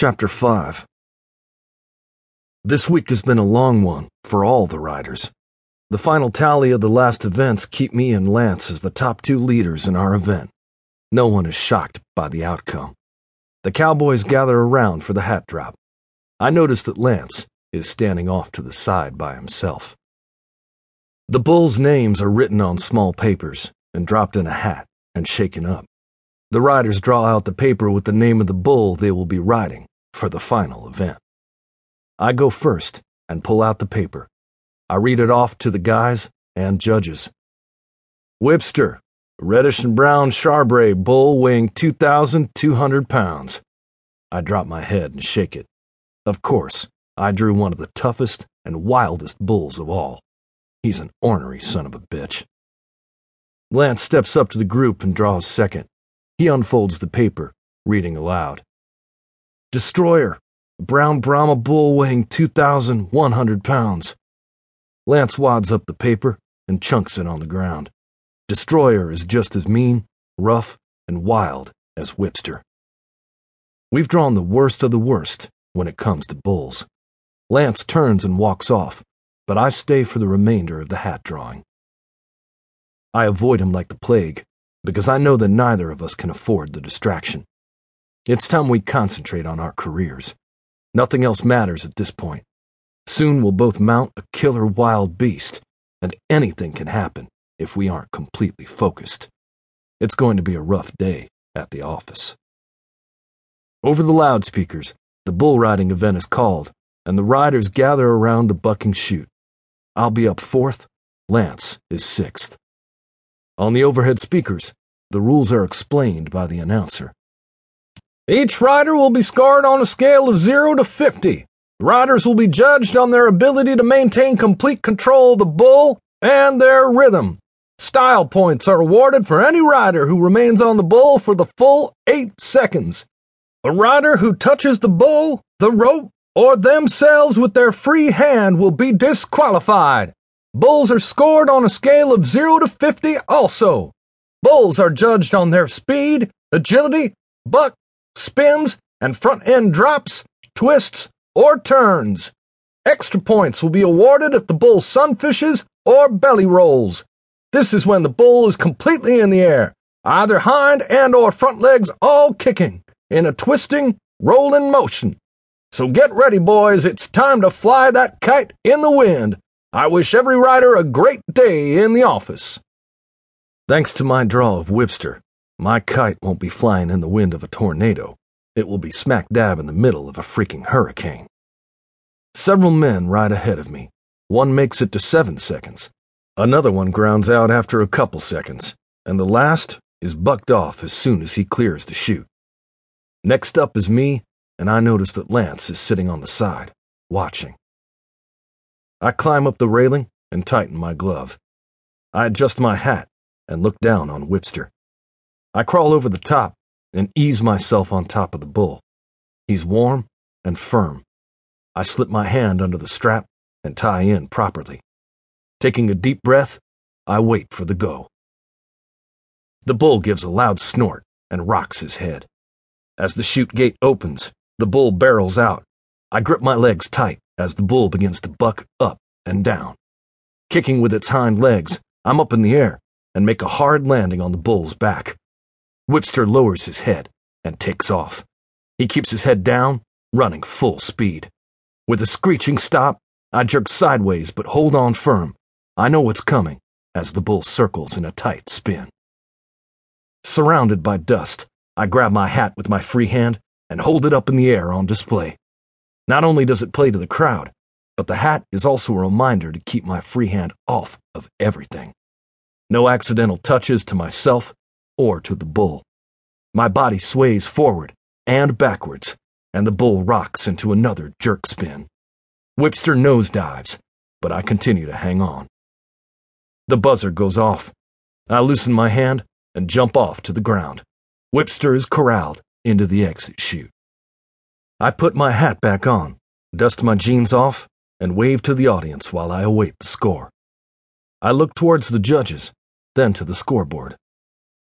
Chapter 5 This week has been a long one for all the riders. The final tally of the last events keep me and Lance as the top two leaders in our event. No one is shocked by the outcome. The cowboys gather around for the hat drop. I notice that Lance is standing off to the side by himself. The bulls' names are written on small papers and dropped in a hat and shaken up. The riders draw out the paper with the name of the bull they will be riding for the final event. I go first and pull out the paper. I read it off to the guys and judges. Whipster, reddish and brown Charbray bull weighing 2,200 pounds. I drop my head and shake it. Of course, I drew one of the toughest and wildest bulls of all. He's an ornery son of a bitch. Lance steps up to the group and draws second. He unfolds the paper, reading aloud. Destroyer, brown Brahma bull weighing 2,100 pounds. Lance wads up the paper and chunks it on the ground. Destroyer is just as mean, rough, and wild as Whipster. We've drawn the worst of the worst when it comes to bulls. Lance turns and walks off, but I stay for the remainder of the hat drawing. I avoid him like the plague, because I know that neither of us can afford the distraction. It's time we concentrate on our careers. Nothing else matters at this point. Soon we'll both mount a killer wild beast, and anything can happen if we aren't completely focused. It's going to be a rough day at the office. Over the loudspeakers, the bull riding event is called, and the riders gather around the bucking chute. I'll be up fourth, Lance is sixth. On the overhead speakers, the rules are explained by the announcer. Each rider will be scored on a scale of 0 to 50. The riders will be judged on their ability to maintain complete control of the bull and their rhythm. Style points are awarded for any rider who remains on the bull for the full 8 seconds. A rider who touches the bull, the rope, or themselves with their free hand will be disqualified. Bulls are scored on a scale of 0 to 50 also. Bulls are judged on their speed, agility, buck, spins, and front end drops, twists, or turns. Extra points will be awarded if the bull sunfishes or belly rolls. This is when the bull is completely in the air, either hind and or front legs all kicking, in a twisting, rolling motion. So get ready, boys, it's time to fly that kite in the wind I wish every rider a great day in the office. Thanks to my draw of Whipster, my kite won't be flying in the wind of a tornado. It will be smack dab in the middle of a freaking hurricane. Several men ride ahead of me. One makes it to seven seconds. Another one grounds out after a couple seconds. And the last is bucked off as soon as he clears the chute. Next up is me, and I notice that Lance is sitting on the side, watching. I climb up the railing and tighten my glove. I adjust my hat and look down on Whipster. I crawl over the top and ease myself on top of the bull. He's warm and firm. I slip my hand under the strap and tie in properly. Taking a deep breath, I wait for the go. The bull gives a loud snort and rocks his head. As the chute gate opens, the bull barrels out. I grip my legs tight as the bull begins to buck up and down. Kicking with its hind legs, I'm up in the air and make a hard landing on the bull's back. Whipster lowers his head and takes off. He keeps his head down, running full speed. With a screeching stop, I jerk sideways but hold on firm. I know what's coming as the bull circles in a tight spin. Surrounded by dust, I grab my hat with my free hand and hold it up in the air on display. Not only does it play to the crowd, but the hat is also a reminder to keep my free hand off of everything. No accidental touches to myself or to the bull. My body sways forward and backwards, and the bull rocks into another jerk spin. Whipster nosedives, but I continue to hang on. The buzzer goes off. I loosen my hand and jump off to the ground. Whipster is corralled into the exit chute. I put my hat back on, dust my jeans off, and wave to the audience while I await the score. I look towards the judges, then to the scoreboard.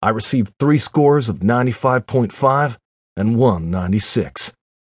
I received three scores of 95.5 and one 96.